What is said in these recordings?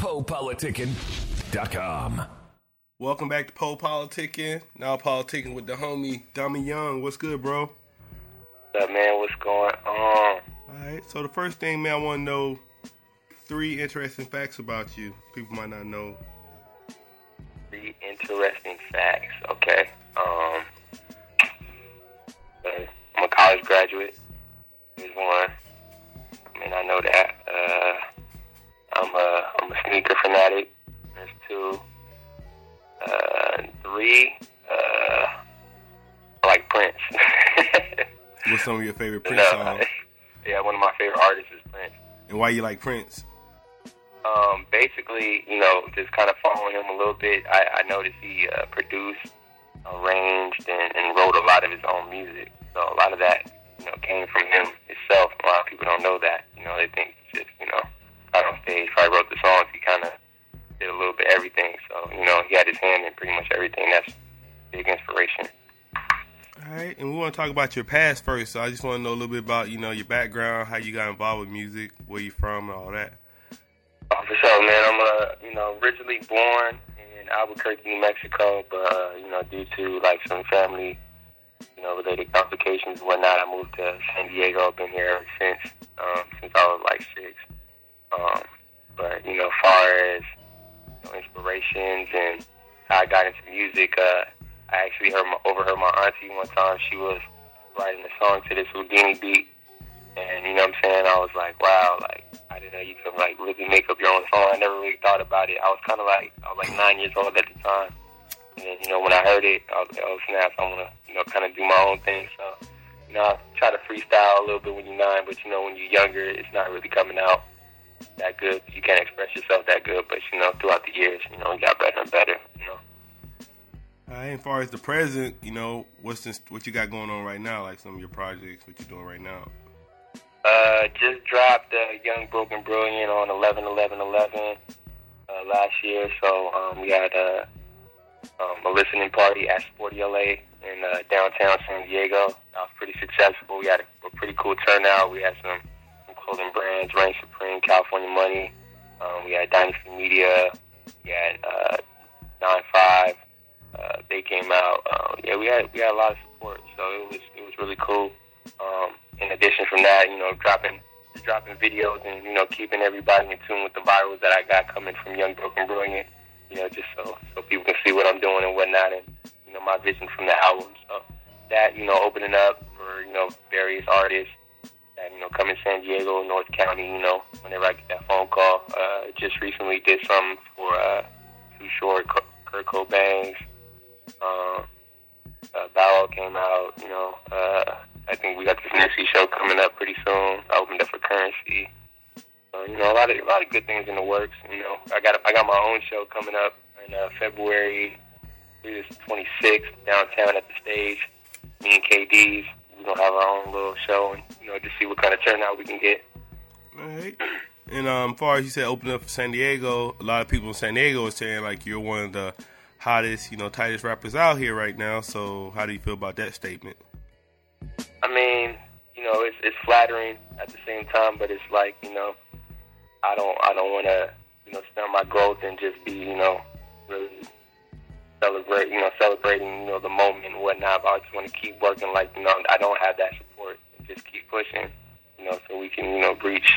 PoePoliticking.com. Welcome back to Poe Politicking. Now politicking with the homie Dami Young. What's good, bro? What's up, man? What's going on? All right. So the first thing, man, I want to know three interesting facts about you. People might not know. Three interesting facts. Okay. Um, uh, I'm a college graduate. Is one. I mean, I know that. Uh, I'm a I'm a sneaker fanatic. There's two. Uh, three. Uh, I like Prince. What's some of your favorite Prince No, songs? yeah, one of my favorite artists is Prince. And why you like Prince? Um, basically, you know, just kind of following him a little bit. I, I noticed he uh, produced, arranged, and, and wrote a lot of his own music. So a lot of that, you know, came from him himself. A lot of people don't know that. You know, they think he's just, you know, out on stage, probably wrote the songs. He kind of did a little bit of everything. So, you know, he had his hand in pretty much everything. That's big inspiration. All right. And we want to talk about your past first. So I just want to know a little bit about, you know, your background, how you got involved with music, where you from, and all that. Oh, for sure, man. I'm uh, you know, originally born in Albuquerque, New Mexico, but uh, you know, due to like some family, you know, related complications and whatnot, I moved to San Diego. I've been here ever since, um, since I was like six. Um, but you know, far as you know, inspirations and how I got into music, uh, I actually heard my, overheard my auntie one time. She was writing a song to this Whodini beat, and you know what I'm saying? I was like, wow, like I didn't know you could like really make up your own song. I never really thought about it. I was kind of like I was like nine years old at the time, and then you know when I heard it, I was like, oh snap, I want to you know kind of do my own thing. So you know I try to freestyle a little bit when you're nine, but you know when you're younger, it's not really coming out that good. You can't express yourself that good, but you know throughout the years, you know you got better and better. You know. All right. As far as the present, you know, what's this, what you got going on right now? Like some of your projects, what you doing right now? Uh, just dropped uh, Young Broken Brilliant on 11 11 11 uh, last year. So um, we had uh, um, a listening party at Sporty LA in uh, downtown San Diego. That was pretty successful. We had a, a pretty cool turnout. We had some clothing brands, Reign Supreme, California Money. Um, we had Dynasty Media. We had uh, 9-5. Uh, they came out. Uh, yeah, we had we had a lot of support. So it was it was really cool. Um, in addition from that, you know, dropping dropping videos and you know keeping everybody in tune with the virals that I got coming from Young Broken Brilliant. You know, just so so people can see what I'm doing and whatnot, and you know my vision from the album. So that you know opening up for you know various artists that you know come in San Diego, North County. You know, whenever I get that phone call, uh, just recently did something for uh, Too Short, Kurt Cobain's. Um, uh, Bow Wow came out, you know, uh, I think we got this Nipsey show coming up pretty soon. I opened up for Curren$y. Uh, you know, a lot of a lot of good things in the works. You know, I got I got my own show coming up in uh, February. I believe it's 26th downtown at the stage. Me and KD's we're gonna have our own little show and you know just see what kind of turnout we can get. All right. And um, as far as you said, opening up for San Diego, a lot of people in San Diego are saying like you're one of the hottest, you know, tightest rappers out here right now. So how do you feel about that statement? I mean, you know, it's it's flattering at the same time, but it's like, you know, I don't I don't want to, you know, stunt my growth and just be, you know, really celebrate, you know, celebrating, you know, the moment and whatnot. But I just want to keep working like, you know, I don't have that support. And just keep pushing, you know, so we can, you know, reach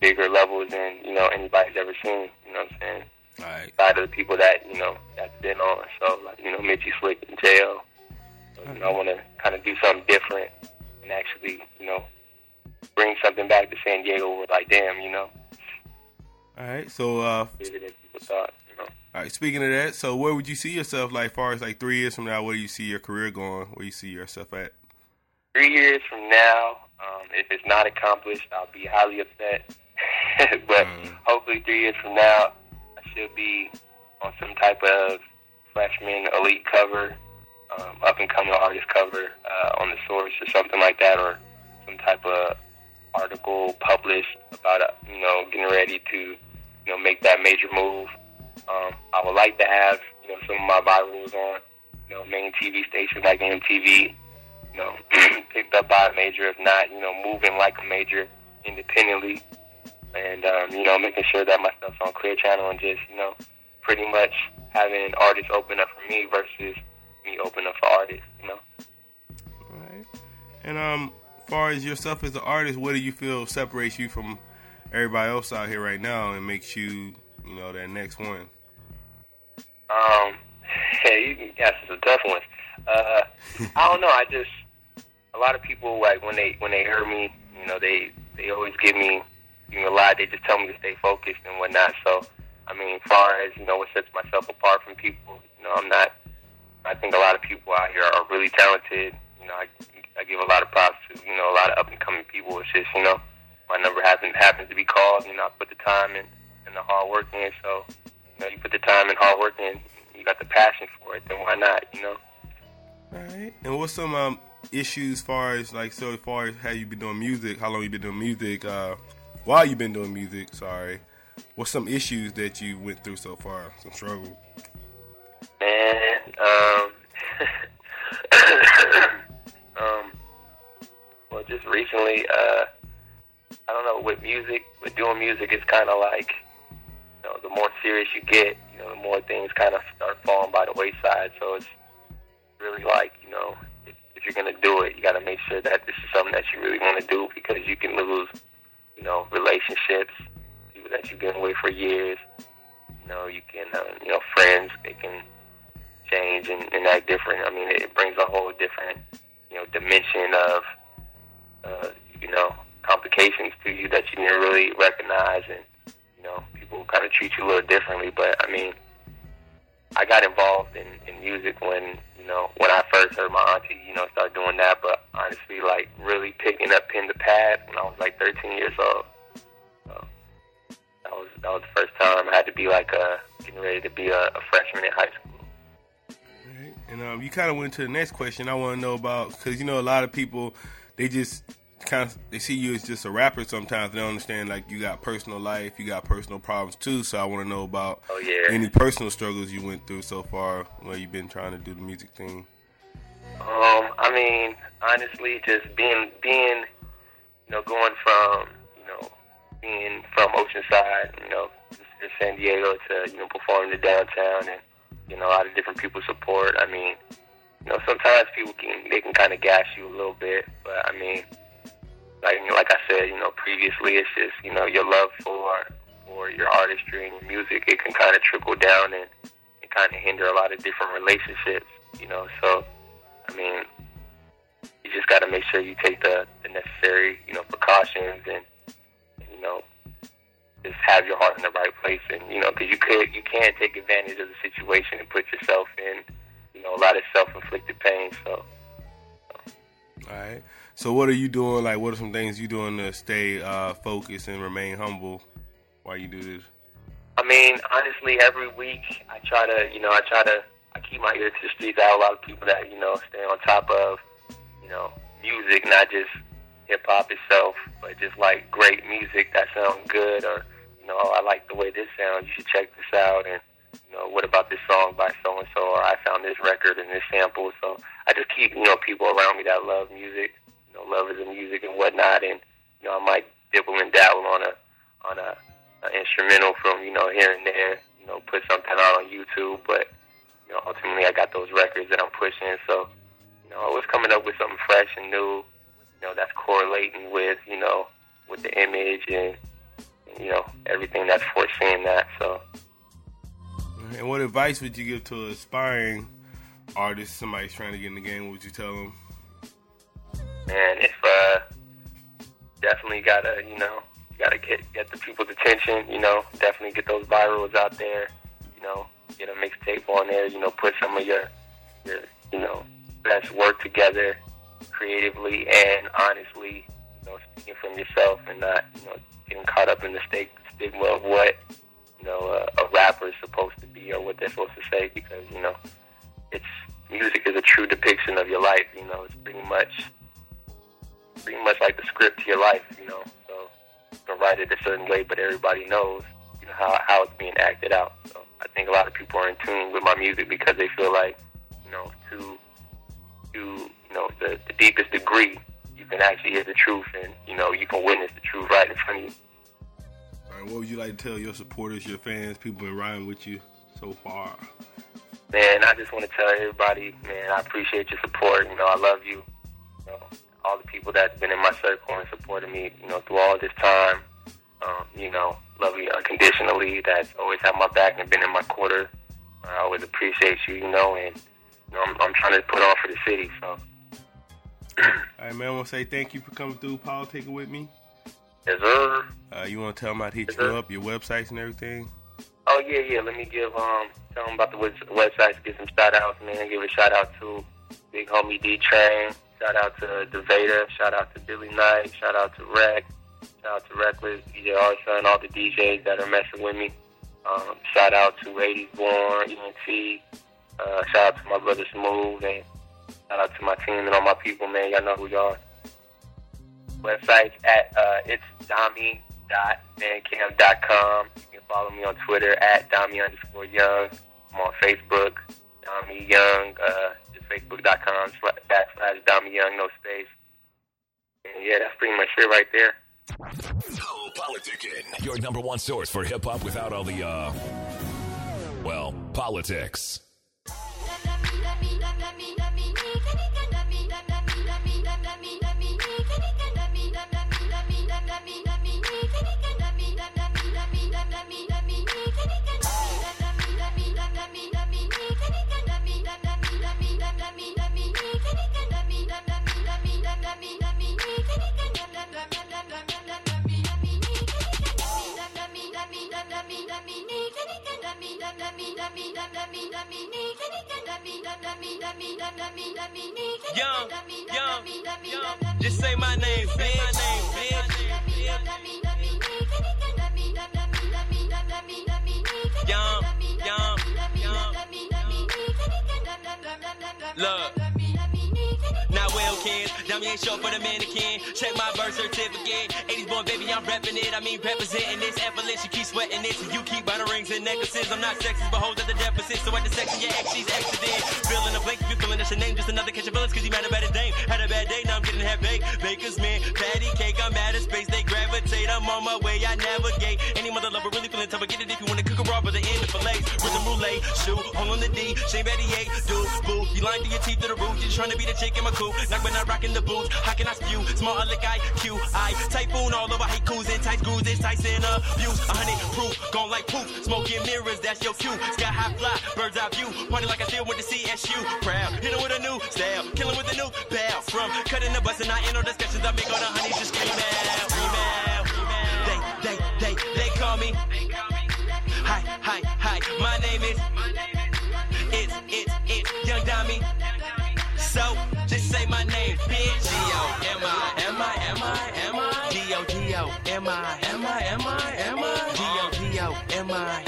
bigger levels than, you know, anybody's ever seen. You know what I'm saying? All right. Side of the people that, you know, that's been on. So, like, you know, Mitchy Slick and Jayo So, you know, I want to kind of do something different and actually, you know, bring something back to San Diego where, like, damn, you know, All right. So uh, bigger than people thought, you know. All right. Speaking of that, so where would you see yourself like, far as like three years from now? Where do you see your career going? Where do you see yourself at? Three years from now, um, if it's not accomplished, I'll be highly upset. but Mm. hopefully, three years from now, I should be on some type of freshman elite cover, um, up and coming artist cover uh, on the source or something like that, or some type of article published about uh, you know getting ready to you know make that major move. Um, I would like to have you know some of my virals on you know main TV stations like MTV. You know, picked up by a major, if not, you know, moving like a major independently. and um, you know, making sure that my stuff's on Clear Channel and just you know, pretty much having artists open up for me versus me open up for artists. You know. All right. And um, far as yourself as an artist, what do you feel separates you from everybody else out here right now and makes you, you know, that next one? Um, hey, yes, it's a tough one. Uh, I don't know. I just a lot of people like when they when they hear me, you know, they they always give me you know a lot. They just tell me to stay focused and whatnot. So, I mean, far as you know, what sets myself apart from people, you know, I'm not. I think a lot of people out here are really talented. You know, I I give a lot of props to you know a lot of up and coming people. It's just you know my number happens happens to be called. You know, I put the time and and the hard work in. So, you know, you put the time and hard work in. You got the passion for it. Then why not? You know. All right. And what's some um, issues far as like so far as how you been doing music? How long you been doing music? Uh, while you been doing music? Sorry. What's some issues that you went through so far? Some struggle. Man, um, um, well, just recently, uh, I don't know. With music, with doing music, it's kind of like, know, the more serious you get, you know, the more things kind of start falling by the wayside. So it's really like, you know, if, if you're gonna do it, you got to make sure that this is something that you really want to do because you can lose, you know, relationships, people that you've been with for years. You know, you can, uh, you know, friends. They can change and, and act different. I mean, it brings a whole different, you know, dimension of, uh, you know, complications to you that you didn't really recognize, and you know, people kind of treat you a little differently. But I mean, I got involved in, in music when you know when I first heard my auntie, you know, start doing that. But honestly, like really picking up pen to pad when I was like 13 years old. So that was that was the first time I had to be like a getting ready to be a, a freshman in high school. And um, you kind of went to the next question. I want to know about because you know a lot of people they just kind of they see you as just a rapper. Sometimes they don't understand like you got personal life, you got personal problems too. So I want to know about Oh yeah. any personal struggles you went through so far where you've been trying to do the music thing. Um, I mean, honestly, just being being, you know, going from you know being from Oceanside, you know, to San Diego to you know performing to downtown and you know a lot of different people support. I mean, you know, sometimes people can they can kind of gas you a little bit, but I mean, like like I said, you know, previously, it's just you know your love for for your artistry and your music. It can kind of trickle down and, and kind of hinder a lot of different relationships. You know, so I mean, you just got to make sure you take the, the necessary you know precautions and you know just have your heart in the right place and you know because you could you can take advantage of the situation and put yourself in you know a lot of self-inflicted pain. So. All right. So what are you doing? Like, what are some things you doing to stay uh, focused and remain humble while you do this? I mean, honestly, every week I try to, you know, I try to, I keep my ear to the streets. I have a lot of people that, you know, stay on top of, you know, music, not just hip hop itself, but just like great music that sounds good, or, you know, I like the way this sounds. You should check this out, and you know, what about this song by so and so, or I found this record and this sample. So I just keep, you know, people around me that love music, know, lovers of music and whatnot, and you know, I might dibble and dabble on a on a an instrumental from you know here and there, you know, put something out on YouTube. But you know, ultimately, I got those records that I'm pushing. So you know, I was coming up with something fresh and new, you know, that's correlating with you know with the image and you know everything that's foreseeing that. So And what advice would you give to an aspiring artist, somebody's trying to get in the game? What would you tell them? Man, if uh, definitely gotta you know gotta get get the people's attention. You know, definitely get those virals out there. You know, get a mixtape on there. You know, put some of your your you know best work together creatively and honestly. You know, speaking from yourself and not you know getting caught up in the st- stigma of what you know a, a rapper is supposed to be or what they're supposed to say because you know it's music is a true depiction of your life. You know, it's pretty much pretty much like the script to your life. You know, so you can write it a certain way, but everybody knows you know how how it's being acted out. So I think a lot of people are in tune with my music because they feel like you know to to you know the, the deepest degree you can actually hear the truth and you know you can witness the truth right in front of you. right, what would you like to tell your supporters, your fans, people been riding with you so far? Man, I just want to tell everybody, man, I appreciate your support. You know, I love you. You know, all the people that's been in my circle and supported me, you know, through all this time. Um, you know, love you unconditionally. That's always had my back and been in my quarter. I always appreciate you, you know, and you know, I'm, I'm trying to put on for the city. So. All right, man. I want to say thank you for coming through politicking with me. Yes, sir. Uh, you want to tell them how to hit Yes, you sir. up, your websites and everything? Oh yeah, yeah. Let me give um tell them about the websites. Give some shout outs, man. Give a shout out to Big Homie D Train. Shout out to Devader. Shout out to Billy Knight. Shout out to Rec. Shout out to Reckless, DJ Arson, all the DJs that are messing with me. Um, shout out to 80s Born, ENT. Uh, shout out to my brother Smooth, and shout out to my team and all my people, man. Y'all know who y'all are. Websites at uh, it's Dami.bandcamp.com. You can follow me on Twitter at Dami underscore Young. I'm on Facebook, Dami Young, uh, Facebook.com sla- backslash Dami Young, no space. And yeah, that's pretty much it right there. Politicking. Your number one source for hip hop without all the, uh, well, politics. Look. Not well, kids. Dami ain't short for the mannequin. Check my birth certificate. 80s born, baby, I'm repping it. I mean, representing this. You keep sweating so you keep buying rings and necklaces. I'm not sexist, but hold at the deficit. So at the section, your ex, she's exited. Feeling a blank, you feeling that's your name. Just another catch of villains, cause you mad about his name. Had a bad day, now I'm getting half baked. Baker's man, patty cake, I'm out of space. They gravitate, I'm on my way, I navigate. Any mother lover really feeling tough, get it if you wanna but the end of fillets. Rhythm roulette, shoe, hold on the D, Shane Betty A, do, boo. You lying through your teeth to the roof, you trying to be the chick in my coupe. Knock but not rocking the boots, how can I spew? Small lick IQ, I typhoon all over haikus and tight screws, it's Tyson abuse. A hundred proof, gone like poof, smoking mirrors, that's your cue. Sky high fly, bird's eye view, party like I still went to CSU. Proud, hit him with a new style, kill him with a new bell. From cutting the bus and I end no discussions, I make all the honeys just scream out, scream out. They, they, they, they call me. Hi, hi, hi, my name is. It's, it's, it's Young Dami. So, just say my name, bitch. M-I,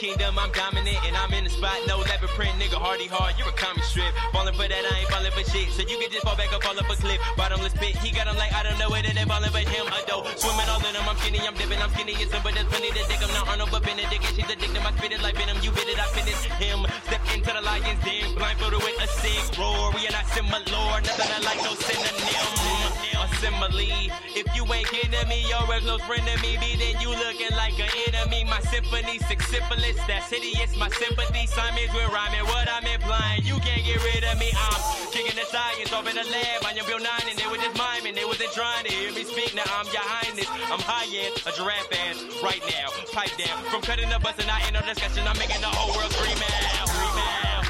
Kingdom, I'm dominant, and I'm in the spot. No leopard print, nigga, hardy hard. You're a comic strip. Falling for that, I ain't falling for shit. So you can just fall back up, fall up a cliff. Bottomless pit, he got him like I don't know where they falling for him. A dope, swimming all in him. I'm skinny, I'm dipping, I'm skinny. It's but there's plenty to dig. I'm not Arnold, but Benedict, and she's addicted. My spit it like venom. You bit it, I finish him. Step into the lion's den, blindfolded with a sick roar. We are not similar, lord. nothing alike, no synonym. A simile. If you ain't kidding me, you're a close friend to me. Be then you looking like an enemy. Symphony, six syphilis, that's hideous. My sympathy, Simon's with rhyming. What I'm implying, you can't get rid of me. I'm kicking the science off in the lab. I'm your Bill Nye, and they were just miming. They wasn't trying to hear me speak. Now I'm your highness. I'm high end, a giraffe ass right now. Pipe down. From cutting the bus and I ain't no discussion. I'm making the whole world scream out. Scream out.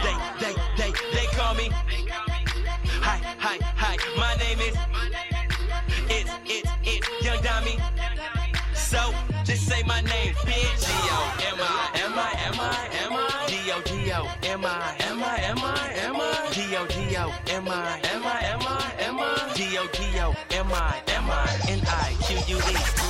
They, they, they, they call me. Hi, hi, hi. My name is. It's, it's, it's Young Dami. So, my name, bitch. M-I, M-I, M-I, M-I. D-O-D-O, M-I, M-I, N-I-Q-U-E. I go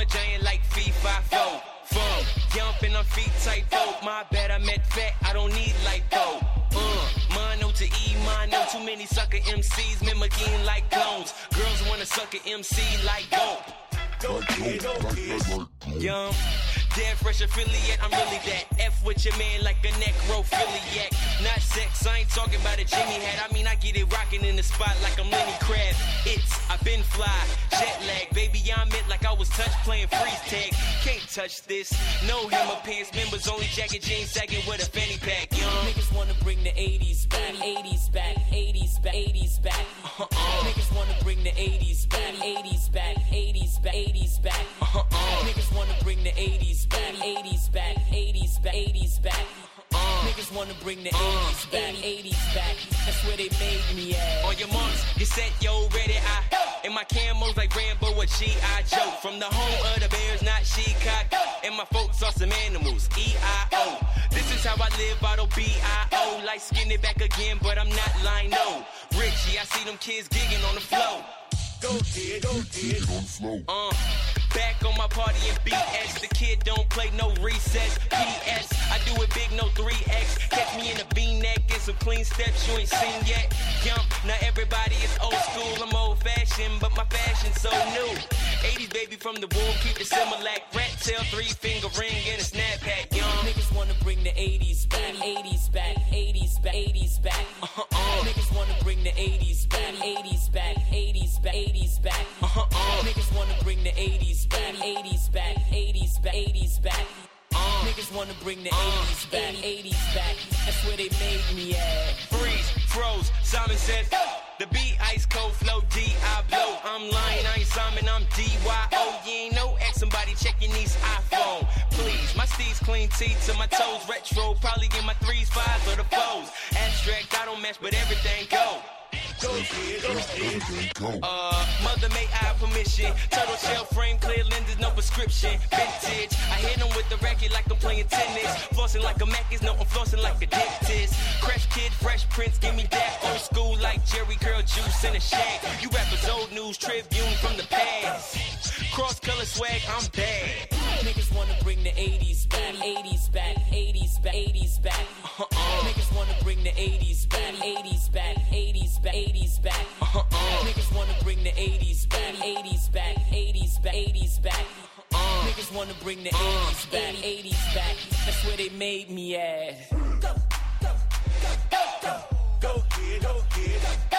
a giant like FIFA foe. From jumping on feet tight folk. My bad, I met fat. I don't need lipo. Uh, mono to E, mono. Too many sucker MCs mimicking like clones. Girls wanna suck MC like dope. Yum. Dead fresh affiliate, I'm really that. F with your man like a necrophiliac. Not sex, I ain't talking about a Jimmy hat. I mean, rocking in the spot like I'm Lenny Crab. It's, I've been fly, jet lag. Baby, I'm it like I was touch playing freeze tag. Can't touch this. No hammer pants, members only jacket jeans sagging with a fanny pack. Young Niggas wanna bring the 80s back, 80s back, 80s back, 80s back. Uh-uh. Niggas wanna bring the 80s back, 80s back, 80s back, 80s back. Uh-uh. Niggas wanna bring the 80s back, 80s back, 80s back, 80s back. Niggas wanna bring the 80s back, 80s back. That's where they made me at. On your marks, get set, yo, ready, I. And my camos like Rambo or G.I. Joe. From the home of the Bears, not Chicago. And my folks are some animals, E-I-O. This is how I live, auto B-I-O. Light skin it back again, but I'm not lying, no. Richie, I see them kids gigging on the flow. Go kid, go kid. On the flow. Uh, back on my party in BS. The kid don't play no recess. PS, I do it big, no 3X. Catch me in a V-neck and some clean steps you ain't seen yet. Yum, now everybody is old school. I'm old fashioned, but my fashion's so new. 80s baby from the womb, keep it Similac. Rat tail, three finger ring, and a snap pack. Yum. Niggas wanna bring the 80s back, 80s back, 80s back, 80s back. Uh-uh. Niggas wanna bring the 80s back, 80s back, 80s back, 80s back. Uh-uh. Niggas wanna bring the 80s back, 80s back, 80s back, 80s back. Uh. Niggas wanna bring the uh. 80s back, 80s back. That's where they made me at. freeze, froze. Simon said, the beat ice cold flow D I blow. I'm lying, I ain't Simon, I'm D Y O. You ain't no X, somebody checking these iPhone. Please, my steeds clean teeth to my toes, retro. Probably get my threes, fives, or the foes. Abstract, I don't match, but everything go. Uh, mother may I permission. Turtle shell frame, clear lenses, no prescription. Vintage. I hit hit 'em with the racket like I'm playing tennis. Flossing like a Mac is no, I'm flossing like a dentist. Crash kid, fresh prince, give me that old school like Jheri Curl juice in a shack. You rappers old news tribune from the past. Cross color swag, I'm bad. Niggas wanna bring the 80s back, 80s back, 80s back, 80s back. Uh-uh. Niggas wanna bring the 80s back, 80s back, 80s back, 80s back. Uh-uh. Niggas wanna bring the 80s back, 80s back, 80s back, 80s back. Niggas wanna bring the 80s back, 80s back. That's where they made me at. Go kid, go kid.